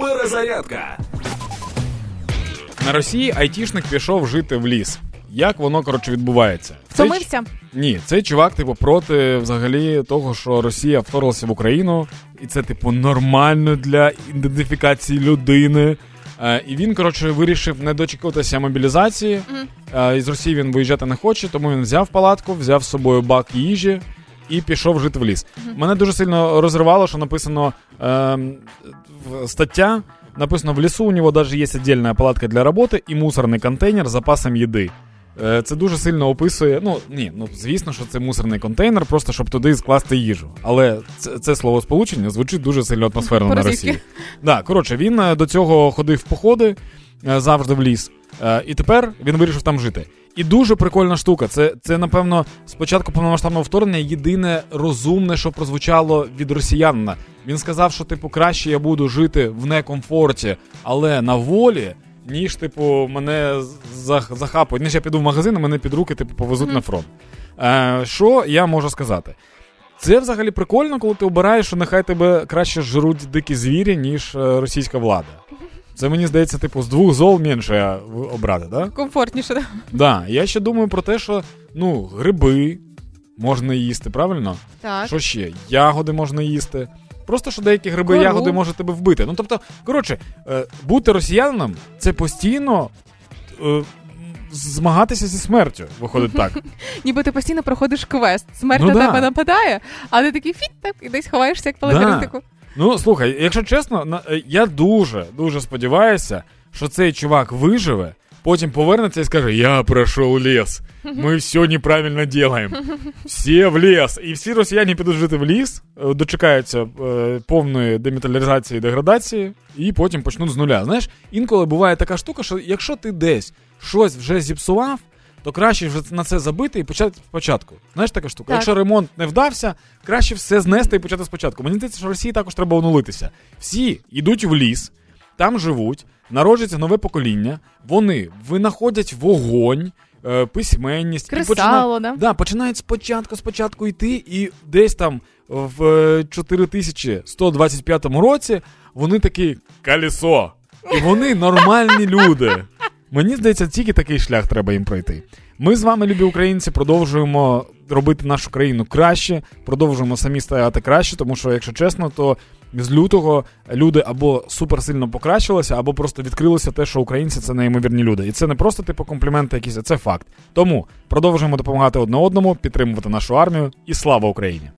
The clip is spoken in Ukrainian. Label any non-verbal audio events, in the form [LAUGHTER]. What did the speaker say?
Перезарядка. На Росії айтішник пішов жити в ліс. Як воно коротше відбувається? Втомився? Ні, цей чувак, типу, проти взагалі того, що Росія вторглася в Україну, і це, типу, нормально для ідентифікації людини. Е, і він, коротше, вирішив не дочекатися мобілізації. Е, із Росії він виїжджати не хоче, тому він взяв палатку, взяв з собою бак їжі і пішов жити в ліс. Мене дуже сильно розривало, що написано стаття. Написано, в лісу у нього даже є отдельная палатка для роботи і мусорний контейнер з запасом їди. Е, Це дуже сильно описує. Ну ні, ну звісно, що це мусорний контейнер, просто щоб туди скласти їжу. Але це, це словосполучення звучить дуже сильно атмосферно на Росії. Да, коротше, він е, до цього ходив в походи е, завжди в ліс. Е, І тепер він вирішив там жити. І дуже прикольна штука. Це, це напевно, спочатку повномасштабного вторгнення єдине розумне, що прозвучало від росіянина. Він сказав, що типу краще я буду жити в некомфорті, але на волі. Ніж, типу, мене зах- захапають. Ніж я піду в магазин, а мене під руки типу, повезуть на фронт. Е, що я можу сказати? Це взагалі прикольно, коли ти обираєш, що нехай тебе краще жруть дикі звірі, ніж е, російська влада. Це мені здається, типу, з двох зол менше обрати, так? Да? Комфортніше. да. Да, я ще думаю про те, що ну, гриби можна їсти, правильно? Так. Що ще? Ягоди можна їсти. Просто що деякі гриби Кору. ягоди може тебе вбити. Ну тобто, коротше, е, бути росіянином це постійно е, змагатися зі смертю. Виходить так. [LAUGHS] Ніби ти постійно проходиш квест. Смерть Ну на да. тебе нападає, а ти такий фіт, так, і десь ховаєшся як палатаристику. Ну, слухай, якщо чесно, е, я дуже дуже сподіваюся, що цей чувак виживе, потім повернеться і скаже: Я пройшов ліс. Ми все неправильно робимо. Всі в ліс. І всі росіяни підуть жити в ліс, е, дочекаються е, повної деміталізації і деградації, і потім почнуть з нуля. Знаєш, інколи буває така штука, що якщо ти десь щось вже зіпсував. То краще вже на це забити і почати спочатку. Знаєш така штука? Так. Якщо ремонт не вдався, краще все знести і почати спочатку. Мені здається, що Росії також треба онулитися. Всі йдуть в ліс, там живуть, народжується нове покоління, вони винаходять вогонь, е, письменність і Кресало, да? да, починають спочатку, спочатку йти, і десь там в е, 4125 році вони такі колесо. І вони нормальні люди. Мені здається, тільки такий шлях треба їм пройти. Ми з вами, любі українці, продовжуємо робити нашу країну краще, продовжуємо самі стояти краще, тому що, якщо чесно, то з лютого люди або суперсильно покращилися, або просто відкрилося те, що українці це неймовірні люди. І це не просто типу компліменти якісь, а це факт. Тому продовжуємо допомагати одне одному, підтримувати нашу армію і слава Україні!